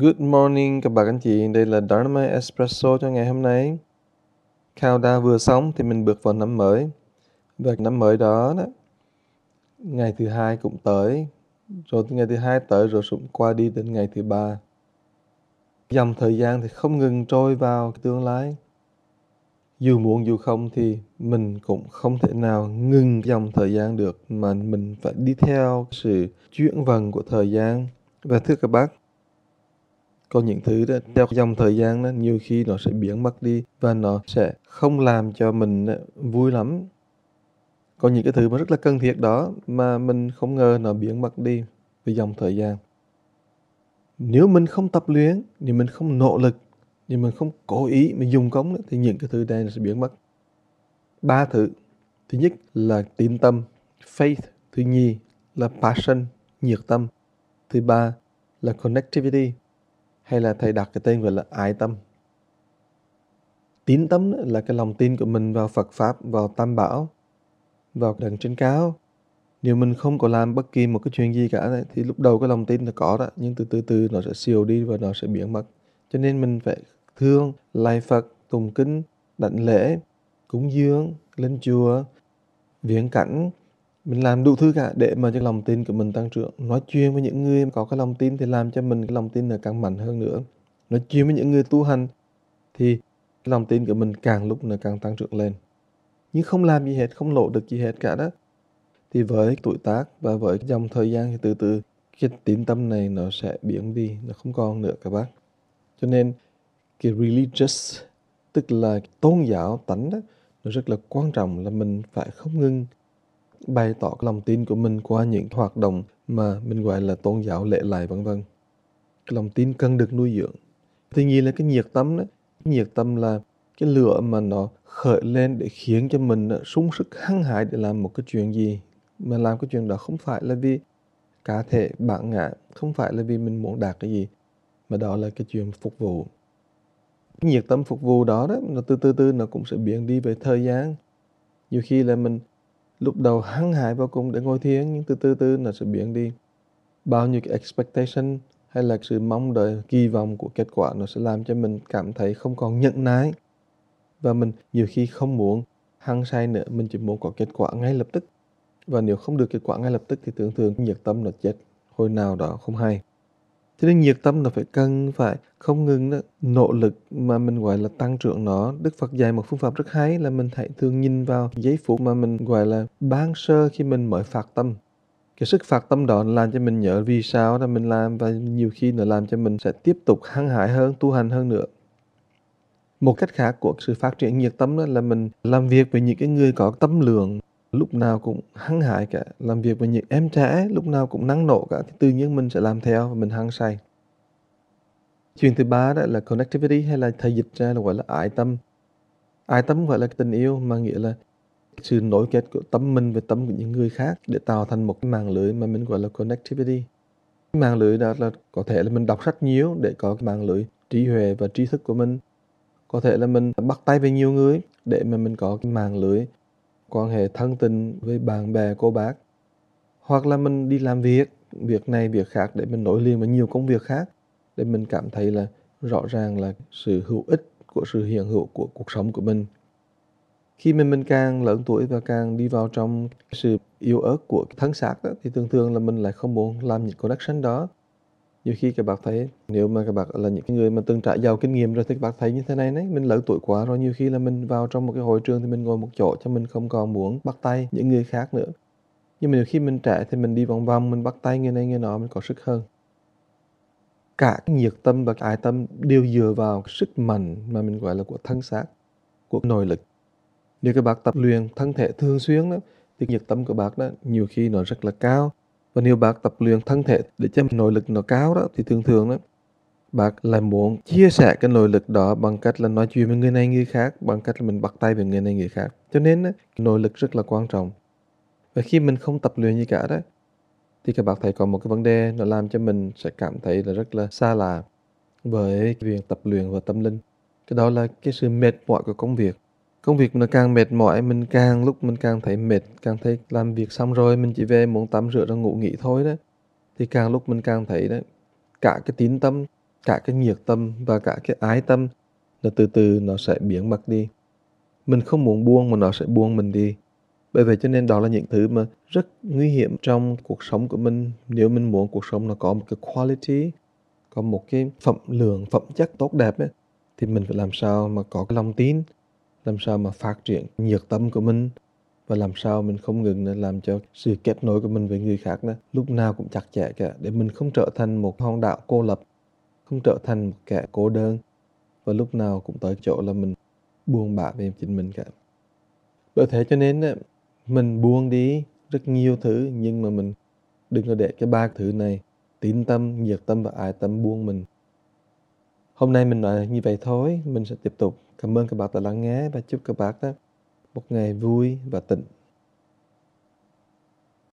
Good morning các bạn anh chị, đây là Dharma Espresso cho ngày hôm nay. Countdown vừa xong thì mình bước vào năm mới. Và năm mới đó, đó ngày thứ hai cũng tới, rồi ngày thứ hai tới rồi cũng qua đi đến ngày thứ ba. Dòng thời gian thì không ngừng trôi vào tương lai. Dù muốn dù không thì mình cũng không thể nào ngừng dòng thời gian được mà mình phải đi theo sự chuyển vần của thời gian. Và thưa các bác, có những thứ đó, theo dòng thời gian đó, nhiều khi nó sẽ biến mất đi và nó sẽ không làm cho mình ờ, vui lắm. Có những cái thứ mà rất là cần thiết đó mà mình không ngờ nó biến mất đi với dòng thời gian. Nếu mình không tập luyện, nếu mình không nỗ lực, nếu mình không cố ý mình dùng công thì những cái thứ này nó sẽ biến mất. Ba thứ. Thứ nhất là tín tâm, faith. Thứ nhì là passion, nhiệt tâm. Thứ ba là connectivity hay là thầy đặt cái tên gọi là ái tâm? Tín tâm là cái lòng tin của mình vào Phật pháp, vào Tam Bảo, vào đằng trên cao. Nếu mình không có làm bất kỳ một cái chuyện gì cả thì lúc đầu cái lòng tin là có đó, nhưng từ từ từ nó sẽ siêu đi và nó sẽ biến mất. Cho nên mình phải thương lai Phật tùng kinh, đảnh lễ, cúng dường, lên chùa viễn cảnh mình làm đủ thứ cả để mà cho lòng tin của mình tăng trưởng. Nói chuyện với những người có cái lòng tin thì làm cho mình cái lòng tin là càng mạnh hơn nữa. Nói chuyện với những người tu hành thì cái lòng tin của mình càng lúc là càng tăng trưởng lên. Nhưng không làm gì hết, không lộ được gì hết cả đó. Thì với tuổi tác và với dòng thời gian thì từ từ cái tín tâm này nó sẽ biến đi, nó không còn nữa các bác. Cho nên cái religious, tức là tôn giáo tánh đó, nó rất là quan trọng là mình phải không ngừng bày tỏ cái lòng tin của mình qua những hoạt động mà mình gọi là tôn giáo lễ lại vân vân. Cái lòng tin cần được nuôi dưỡng. Tuy nhiên là cái nhiệt tâm đó, cái nhiệt tâm là cái lửa mà nó khởi lên để khiến cho mình ờ, sung sức hăng hái để làm một cái chuyện gì. Mà làm cái chuyện đó không phải là vì cá thể bản ngã, không phải là vì mình muốn đạt cái gì, mà đó là cái chuyện phục vụ. Cái nhiệt tâm phục vụ đó đó, nó từ từ từ nó cũng sẽ biến đi về thời gian. Nhiều khi là mình lúc đầu hăng hải vào cùng để ngồi thiền, nhưng từ từ từ nó sẽ biến đi. Bao nhiêu cái expectation hay là sự mong đợi, kỳ vọng của kết quả nó sẽ làm cho mình cảm thấy không còn nhận nái và mình nhiều khi không muốn hăng say nữa, mình chỉ muốn có kết quả ngay lập tức. Và nếu không được kết quả ngay lập tức thì thường thường nhiệt tâm nó chết. Hồi nào đó không hay cho nên nhiệt tâm là phải cần phải không ngừng đó, nỗ lực mà mình gọi là tăng trưởng nó. Đức phật dạy một phương pháp rất hay là mình hãy thường nhìn vào giấy phút mà mình gọi là ban sơ khi mình mới phát tâm. Cái sức phát tâm đó làm cho mình nhớ vì sao là mình làm và nhiều khi nữa làm cho mình sẽ tiếp tục hăng hải hơn tu hành hơn nữa. Một cách khác của sự phát triển nhiệt tâm đó là mình làm việc với những cái người có tâm lượng lúc nào cũng hăng hại cả, làm việc với những em trẻ, lúc nào cũng năng nổ cả, thì tự nhiên mình sẽ làm theo và mình hăng say. Chuyện thứ ba đó là connectivity hay là thầy dịch ra là gọi là ái tâm. Ái tâm gọi là tình yêu, mà nghĩa là sự nối kết của tâm mình với tâm của những người khác để tạo thành một cái mạng lưới mà mình gọi là connectivity. Mạng lưới đó là có thể là mình đọc sách nhiều để có cái mạng lưới trí huệ và trí thức của mình. Có thể là mình bắt tay với nhiều người để mà mình có cái mạng lưới quan hệ thân tình với bạn bè cô bác. Hoặc là mình đi làm việc việc này việc khác để mình nối liền với nhiều công việc khác để mình cảm thấy là rõ ràng là sự hữu ích của sự hiện hữu của cuộc sống của mình. Khi mình mình càng lớn tuổi và càng đi vào trong sự yếu ớt của thân xác đó, thì thường thường là mình lại không muốn làm những connection đó nhiều khi các bác thấy, nếu mà các bác là những cái người mà từng trải giàu kinh nghiệm rồi thì các bác thấy như thế này đấy mình lớn tuổi quá rồi, nhiều khi là mình vào trong một cái hội trường thì mình ngồi một chỗ cho mình không còn muốn bắt tay những người khác nữa. Nhưng mà nhiều khi mình trẻ thì mình đi vòng vòng, mình bắt tay người này người nọ, mình có sức hơn. Cả cái nhiệt tâm và cái ái tâm đều dựa vào sức mạnh mà mình gọi là của thân xác, của nội lực. Nếu các bác tập luyện thân thể thường xuyên đó, thì nhiệt tâm của bác đó nhiều khi nó rất là cao và nếu bạn tập luyện thân thể để cho nội lực nó cao đó thì thường thường đó bạn lại muốn chia sẻ cái nội lực đó bằng cách là nói chuyện với người này người khác bằng cách là mình bắt tay với người này người khác. Cho nên đó, nội lực rất là quan trọng. Và khi mình không tập luyện gì cả đó thì các bạn thấy có một cái vấn đề nó làm cho mình sẽ cảm thấy là rất là xa lạ với việc tập luyện và tâm linh. Cái đó là cái sự mệt mỏi của công việc công việc nó càng mệt mỏi mình càng lúc mình càng thấy mệt càng thấy làm việc xong rồi mình chỉ về muốn tắm rửa rồi ngủ nghỉ thôi đấy thì càng lúc mình càng thấy đấy cả cái tín tâm cả cái nhiệt tâm và cả cái ái tâm là từ từ nó sẽ biến mất đi. Mình không muốn buông mà nó sẽ buông mình đi. Bởi vậy cho nên đó là những thứ mà rất nguy hiểm trong cuộc sống của mình. Nếu mình muốn cuộc sống nó có một cái quality, có một cái phẩm lượng, phẩm chất tốt đẹp ấy, thì mình phải làm sao mà có cái lòng tin, làm sao mà phát triển nhiệt tâm của mình và làm sao mình không ngừng để làm cho sự kết nối của mình với người khác đó, lúc nào cũng chặt chẽ cả để mình không trở thành một hòn đảo cô lập, không trở thành một kẻ cô đơn và lúc nào cũng tới chỗ là mình buông bã về chính mình cả. Bởi thế cho nên mình buông đi rất nhiều thứ nhưng mà mình đừng có để cái ba thứ này tín tâm, nhiệt tâm và ái tâm buông mình. Hôm nay mình nói như vậy thôi, mình sẽ tiếp tục. Cảm ơn các bạn đã lắng nghe và chúc các bạn đó một ngày vui và tịnh